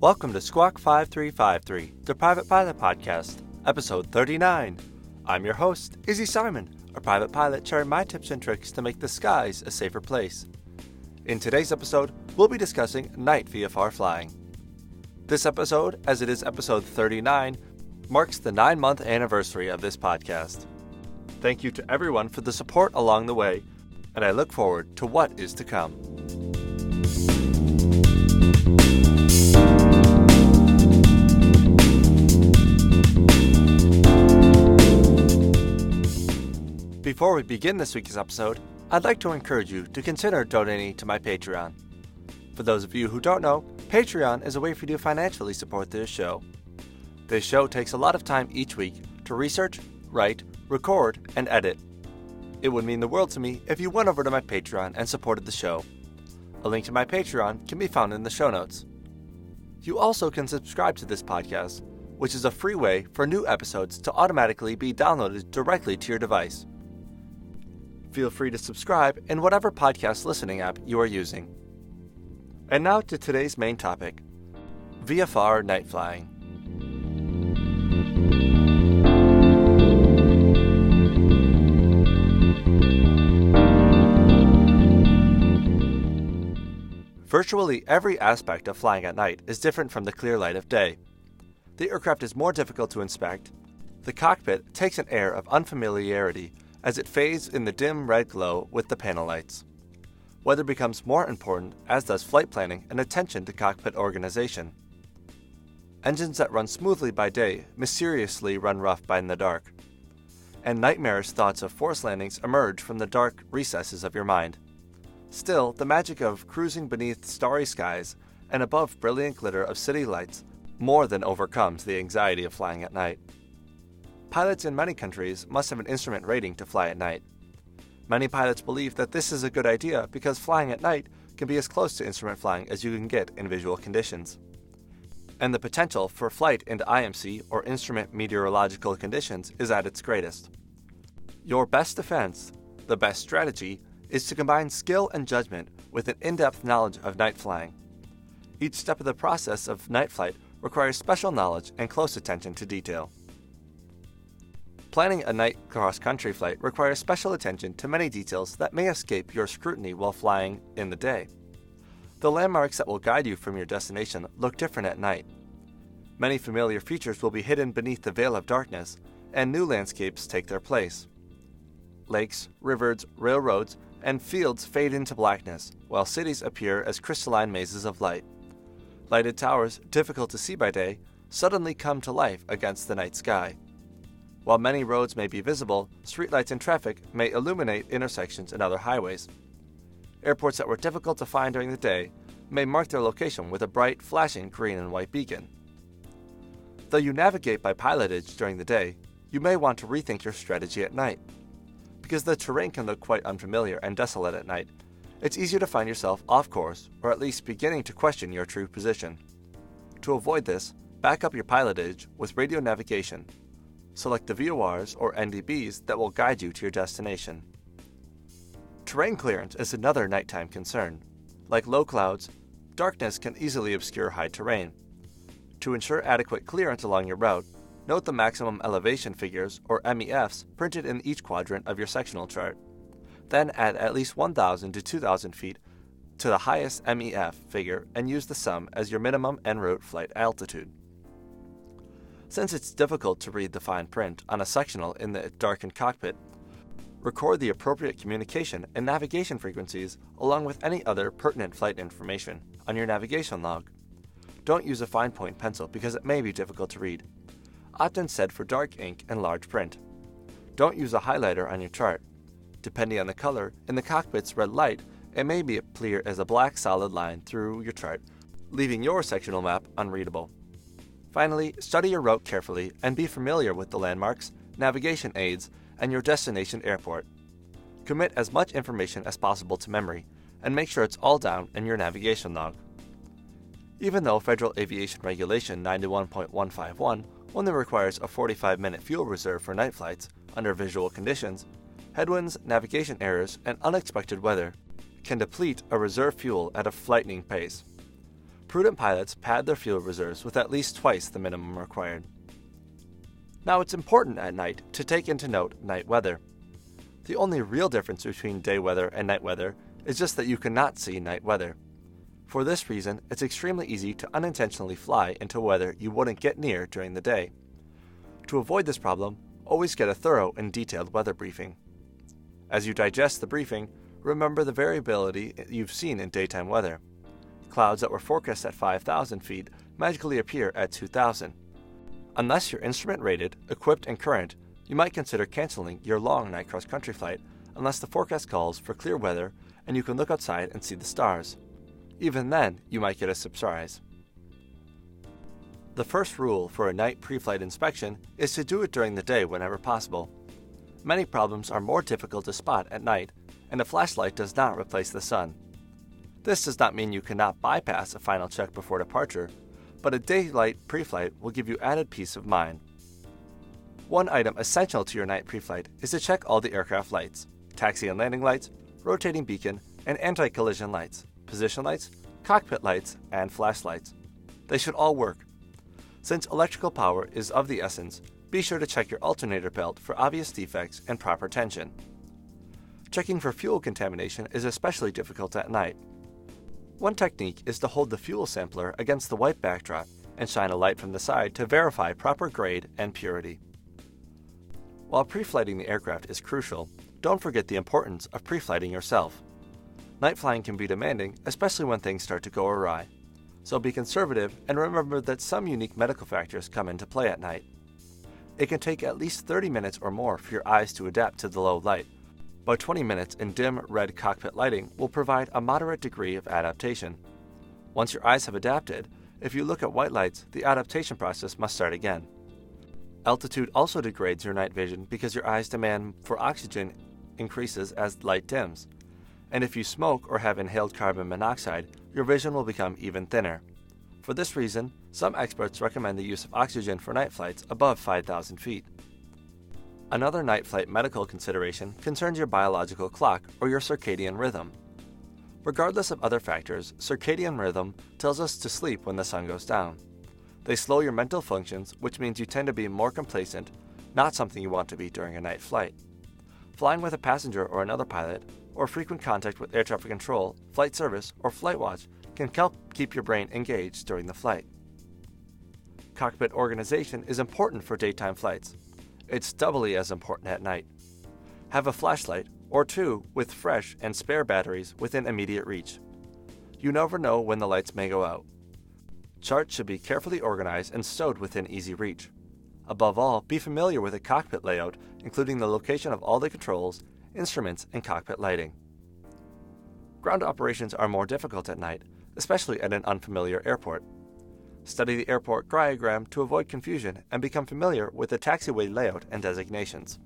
Welcome to Squawk 5353, the Private Pilot Podcast, episode 39. I'm your host, Izzy Simon, a private pilot sharing my tips and tricks to make the skies a safer place. In today's episode, we'll be discussing night VFR flying. This episode, as it is episode 39, marks the nine month anniversary of this podcast. Thank you to everyone for the support along the way, and I look forward to what is to come. Before we begin this week's episode, I'd like to encourage you to consider donating to my Patreon. For those of you who don't know, Patreon is a way for you to financially support this show. This show takes a lot of time each week to research, write, record, and edit. It would mean the world to me if you went over to my Patreon and supported the show. A link to my Patreon can be found in the show notes. You also can subscribe to this podcast, which is a free way for new episodes to automatically be downloaded directly to your device. Feel free to subscribe in whatever podcast listening app you are using. And now to today's main topic VFR night flying. Virtually every aspect of flying at night is different from the clear light of day. The aircraft is more difficult to inspect. The cockpit takes an air of unfamiliarity as it fades in the dim red glow with the panel lights. Weather becomes more important, as does flight planning and attention to cockpit organization. Engines that run smoothly by day mysteriously run rough by in the dark. And nightmarish thoughts of forced landings emerge from the dark recesses of your mind. Still, the magic of cruising beneath starry skies and above brilliant glitter of city lights more than overcomes the anxiety of flying at night. Pilots in many countries must have an instrument rating to fly at night. Many pilots believe that this is a good idea because flying at night can be as close to instrument flying as you can get in visual conditions. And the potential for flight into IMC or instrument meteorological conditions is at its greatest. Your best defense, the best strategy, is to combine skill and judgment with an in depth knowledge of night flying. Each step of the process of night flight requires special knowledge and close attention to detail. Planning a night cross country flight requires special attention to many details that may escape your scrutiny while flying in the day. The landmarks that will guide you from your destination look different at night. Many familiar features will be hidden beneath the veil of darkness, and new landscapes take their place. Lakes, rivers, railroads, and fields fade into blackness, while cities appear as crystalline mazes of light. Lighted towers, difficult to see by day, suddenly come to life against the night sky. While many roads may be visible, streetlights and traffic may illuminate intersections and other highways. Airports that were difficult to find during the day may mark their location with a bright, flashing green and white beacon. Though you navigate by pilotage during the day, you may want to rethink your strategy at night. Because the terrain can look quite unfamiliar and desolate at night, it's easier to find yourself off course or at least beginning to question your true position. To avoid this, back up your pilotage with radio navigation Select the VORs or NDBs that will guide you to your destination. Terrain clearance is another nighttime concern. Like low clouds, darkness can easily obscure high terrain. To ensure adequate clearance along your route, note the maximum elevation figures, or MEFs, printed in each quadrant of your sectional chart. Then add at least 1,000 to 2,000 feet to the highest MEF figure and use the sum as your minimum en route flight altitude. Since it's difficult to read the fine print on a sectional in the darkened cockpit, record the appropriate communication and navigation frequencies along with any other pertinent flight information on your navigation log. Don't use a fine point pencil because it may be difficult to read. Opt instead for dark ink and large print. Don't use a highlighter on your chart. Depending on the color, in the cockpit's red light, it may be clear as a black solid line through your chart, leaving your sectional map unreadable. Finally, study your route carefully and be familiar with the landmarks, navigation aids, and your destination airport. Commit as much information as possible to memory and make sure it's all down in your navigation log. Even though Federal Aviation Regulation 91.151 only requires a 45 minute fuel reserve for night flights under visual conditions, headwinds, navigation errors, and unexpected weather can deplete a reserve fuel at a frightening pace. Prudent pilots pad their fuel reserves with at least twice the minimum required. Now, it's important at night to take into note night weather. The only real difference between day weather and night weather is just that you cannot see night weather. For this reason, it's extremely easy to unintentionally fly into weather you wouldn't get near during the day. To avoid this problem, always get a thorough and detailed weather briefing. As you digest the briefing, remember the variability you've seen in daytime weather. Clouds that were forecast at 5,000 feet magically appear at 2,000. Unless you're instrument rated, equipped, and current, you might consider canceling your long night cross country flight unless the forecast calls for clear weather and you can look outside and see the stars. Even then, you might get a surprise. The first rule for a night pre flight inspection is to do it during the day whenever possible. Many problems are more difficult to spot at night, and a flashlight does not replace the sun. This does not mean you cannot bypass a final check before departure, but a daylight pre-flight will give you added peace of mind. One item essential to your night pre-flight is to check all the aircraft lights, taxi and landing lights, rotating beacon, and anti-collision lights, position lights, cockpit lights, and flashlights. They should all work. Since electrical power is of the essence, be sure to check your alternator belt for obvious defects and proper tension. Checking for fuel contamination is especially difficult at night one technique is to hold the fuel sampler against the white backdrop and shine a light from the side to verify proper grade and purity. While pre-flighting the aircraft is crucial, don't forget the importance of pre-flighting yourself. Night flying can be demanding, especially when things start to go awry. So be conservative and remember that some unique medical factors come into play at night. It can take at least 30 minutes or more for your eyes to adapt to the low light, but 20 minutes in dim red cockpit lighting will provide a moderate degree of adaptation. Once your eyes have adapted, if you look at white lights, the adaptation process must start again. Altitude also degrades your night vision because your eyes' demand for oxygen increases as light dims. And if you smoke or have inhaled carbon monoxide, your vision will become even thinner. For this reason, some experts recommend the use of oxygen for night flights above 5,000 feet. Another night flight medical consideration concerns your biological clock or your circadian rhythm. Regardless of other factors, circadian rhythm tells us to sleep when the sun goes down. They slow your mental functions, which means you tend to be more complacent, not something you want to be during a night flight. Flying with a passenger or another pilot, or frequent contact with air traffic control, flight service, or flight watch can help keep your brain engaged during the flight. Cockpit organization is important for daytime flights, it's doubly as important at night. Have a flashlight, or two, with fresh and spare batteries within immediate reach. You never know when the lights may go out. Charts should be carefully organized and stowed within easy reach. Above all, be familiar with the cockpit layout, including the location of all the controls, instruments, and cockpit lighting. Ground operations are more difficult at night, especially at an unfamiliar airport. Study the airport diagram to avoid confusion and become familiar with the taxiway layout and designations.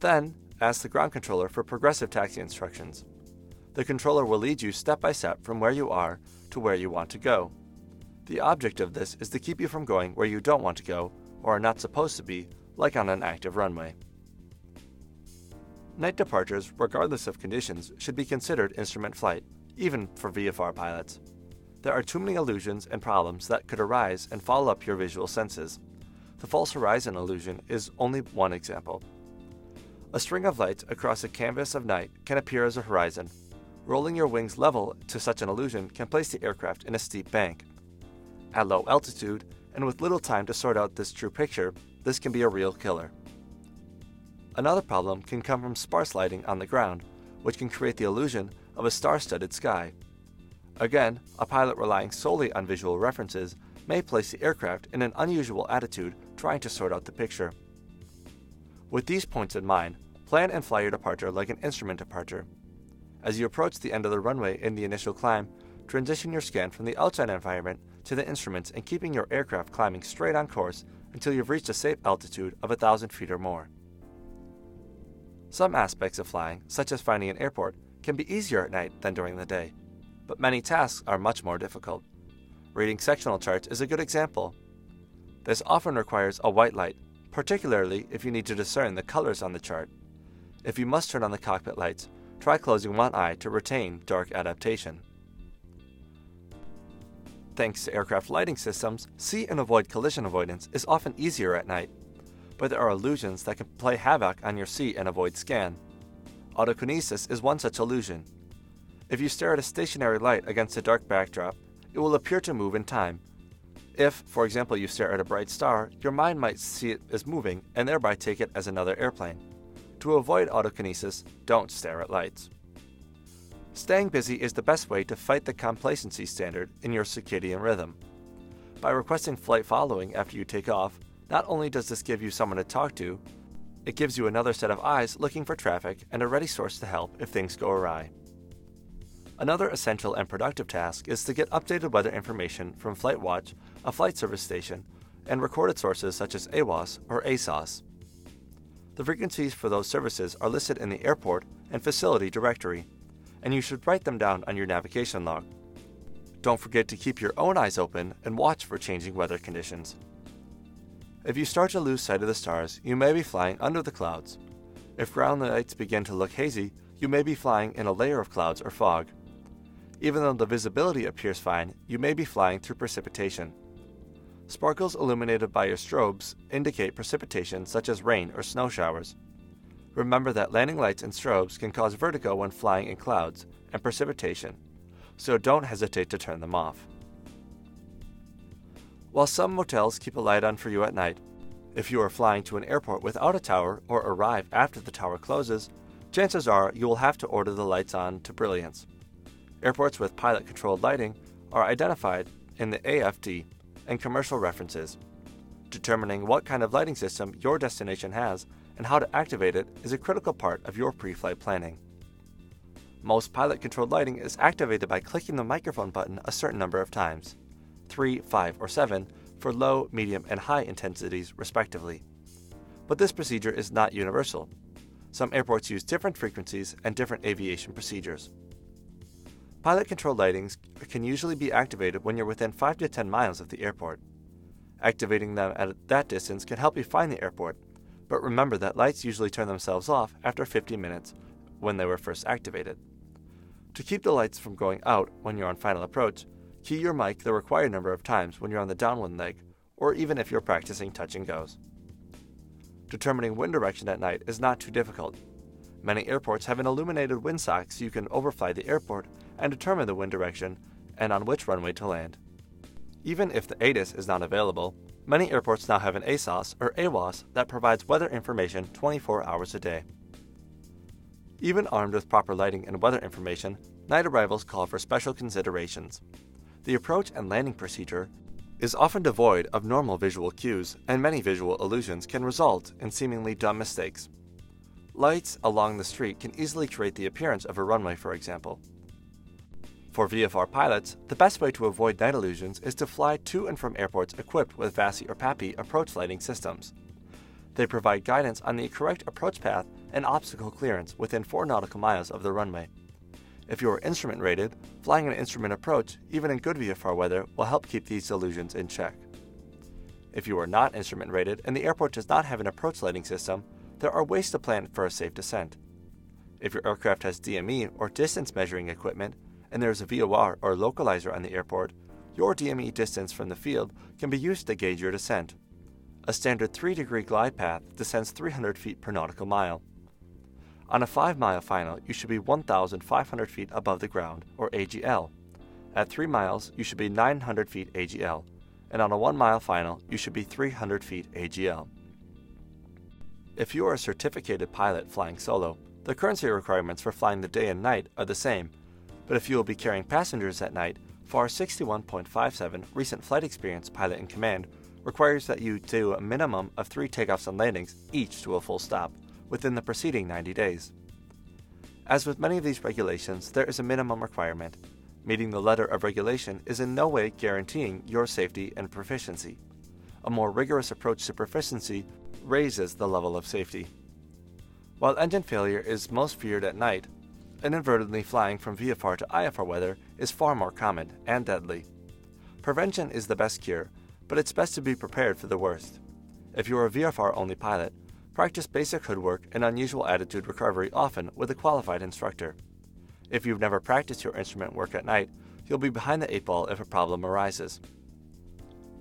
Then, ask the ground controller for progressive taxi instructions. The controller will lead you step by step from where you are to where you want to go. The object of this is to keep you from going where you don't want to go or are not supposed to be, like on an active runway. Night departures, regardless of conditions, should be considered instrument flight, even for VFR pilots. There are too many illusions and problems that could arise and follow up your visual senses. The false horizon illusion is only one example. A string of lights across a canvas of night can appear as a horizon. Rolling your wings level to such an illusion can place the aircraft in a steep bank. At low altitude, and with little time to sort out this true picture, this can be a real killer. Another problem can come from sparse lighting on the ground, which can create the illusion of a star studded sky. Again, a pilot relying solely on visual references may place the aircraft in an unusual attitude trying to sort out the picture. With these points in mind, plan and fly your departure like an instrument departure. As you approach the end of the runway in the initial climb, transition your scan from the outside environment to the instruments and keeping your aircraft climbing straight on course until you've reached a safe altitude of 1,000 feet or more. Some aspects of flying, such as finding an airport, can be easier at night than during the day but many tasks are much more difficult. Reading sectional charts is a good example. This often requires a white light, particularly if you need to discern the colors on the chart. If you must turn on the cockpit lights, try closing one eye to retain dark adaptation. Thanks to aircraft lighting systems, see and avoid collision avoidance is often easier at night, but there are illusions that can play havoc on your see and avoid scan. Autokinesis is one such illusion. If you stare at a stationary light against a dark backdrop, it will appear to move in time. If, for example, you stare at a bright star, your mind might see it as moving and thereby take it as another airplane. To avoid autokinesis, don't stare at lights. Staying busy is the best way to fight the complacency standard in your circadian rhythm. By requesting flight following after you take off, not only does this give you someone to talk to, it gives you another set of eyes looking for traffic and a ready source to help if things go awry. Another essential and productive task is to get updated weather information from FlightWatch, a flight service station, and recorded sources such as AWOS or ASOS. The frequencies for those services are listed in the airport and facility directory, and you should write them down on your navigation log. Don't forget to keep your own eyes open and watch for changing weather conditions. If you start to lose sight of the stars, you may be flying under the clouds. If ground lights begin to look hazy, you may be flying in a layer of clouds or fog. Even though the visibility appears fine, you may be flying through precipitation. Sparkles illuminated by your strobes indicate precipitation such as rain or snow showers. Remember that landing lights and strobes can cause vertigo when flying in clouds and precipitation, so don't hesitate to turn them off. While some motels keep a light on for you at night, if you are flying to an airport without a tower or arrive after the tower closes, chances are you will have to order the lights on to brilliance. Airports with pilot controlled lighting are identified in the AFD and commercial references. Determining what kind of lighting system your destination has and how to activate it is a critical part of your pre flight planning. Most pilot controlled lighting is activated by clicking the microphone button a certain number of times. 3, 5, or 7 for low, medium, and high intensities, respectively. But this procedure is not universal. Some airports use different frequencies and different aviation procedures. Pilot control lightings can usually be activated when you're within 5 to 10 miles of the airport. Activating them at that distance can help you find the airport, but remember that lights usually turn themselves off after 50 minutes when they were first activated. To keep the lights from going out when you're on final approach, Key your mic the required number of times when you're on the downwind leg, or even if you're practicing touch and goes. Determining wind direction at night is not too difficult. Many airports have an illuminated windsock so you can overfly the airport and determine the wind direction and on which runway to land. Even if the ATIS is not available, many airports now have an ASOS or AWOS that provides weather information 24 hours a day. Even armed with proper lighting and weather information, night arrivals call for special considerations. The approach and landing procedure is often devoid of normal visual cues, and many visual illusions can result in seemingly dumb mistakes. Lights along the street can easily create the appearance of a runway, for example. For VFR pilots, the best way to avoid night illusions is to fly to and from airports equipped with VASI or PAPI approach lighting systems. They provide guidance on the correct approach path and obstacle clearance within 4 nautical miles of the runway. If you are instrument rated, flying an instrument approach, even in good VFR weather, will help keep these illusions in check. If you are not instrument rated and the airport does not have an approach lighting system, there are ways to plan for a safe descent. If your aircraft has DME or distance measuring equipment, and there is a VOR or localizer on the airport, your DME distance from the field can be used to gauge your descent. A standard 3 degree glide path descends 300 feet per nautical mile. On a 5 mile final, you should be 1,500 feet above the ground, or AGL. At 3 miles, you should be 900 feet AGL, and on a 1 mile final, you should be 300 feet AGL. If you are a certificated pilot flying solo, the currency requirements for flying the day and night are the same, but if you will be carrying passengers at night, FAR 61.57 Recent Flight Experience Pilot in Command requires that you do a minimum of three takeoffs and landings, each to a full stop, within the preceding 90 days. As with many of these regulations, there is a minimum requirement. Meeting the letter of regulation is in no way guaranteeing your safety and proficiency. A more rigorous approach to proficiency raises the level of safety. While engine failure is most feared at night, inadvertently flying from VFR to IFR weather is far more common and deadly. Prevention is the best cure, but it's best to be prepared for the worst. If you are a VFR only pilot, Practice basic hood work and unusual attitude recovery often with a qualified instructor. If you've never practiced your instrument work at night, you'll be behind the eight ball if a problem arises.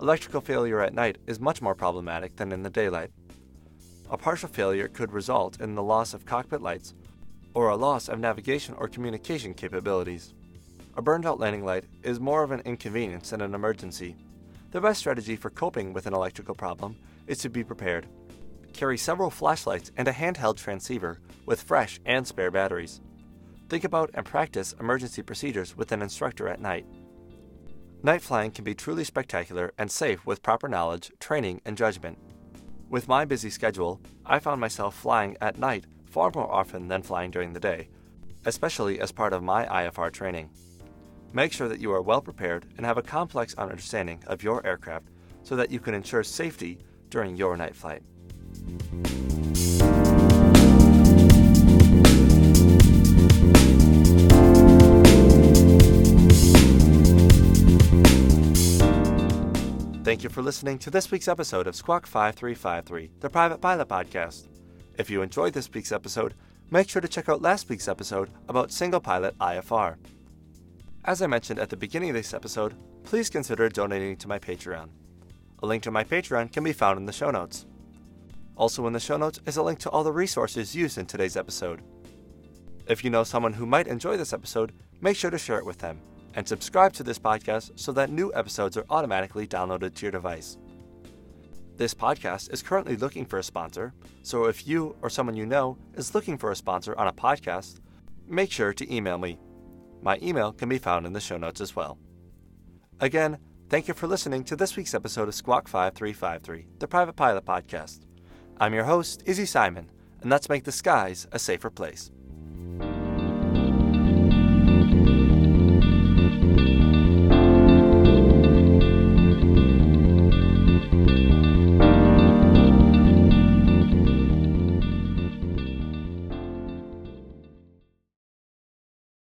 Electrical failure at night is much more problematic than in the daylight. A partial failure could result in the loss of cockpit lights or a loss of navigation or communication capabilities. A burned out landing light is more of an inconvenience than an emergency. The best strategy for coping with an electrical problem is to be prepared. Carry several flashlights and a handheld transceiver with fresh and spare batteries. Think about and practice emergency procedures with an instructor at night. Night flying can be truly spectacular and safe with proper knowledge, training, and judgment. With my busy schedule, I found myself flying at night far more often than flying during the day, especially as part of my IFR training. Make sure that you are well prepared and have a complex understanding of your aircraft so that you can ensure safety during your night flight. Thank you for listening to this week's episode of Squawk 5353, the Private Pilot Podcast. If you enjoyed this week's episode, make sure to check out last week's episode about single pilot IFR. As I mentioned at the beginning of this episode, please consider donating to my Patreon. A link to my Patreon can be found in the show notes. Also, in the show notes is a link to all the resources used in today's episode. If you know someone who might enjoy this episode, make sure to share it with them and subscribe to this podcast so that new episodes are automatically downloaded to your device. This podcast is currently looking for a sponsor, so if you or someone you know is looking for a sponsor on a podcast, make sure to email me. My email can be found in the show notes as well. Again, thank you for listening to this week's episode of Squawk 5353, the Private Pilot Podcast. I'm your host, Izzy Simon, and let's make the skies a safer place.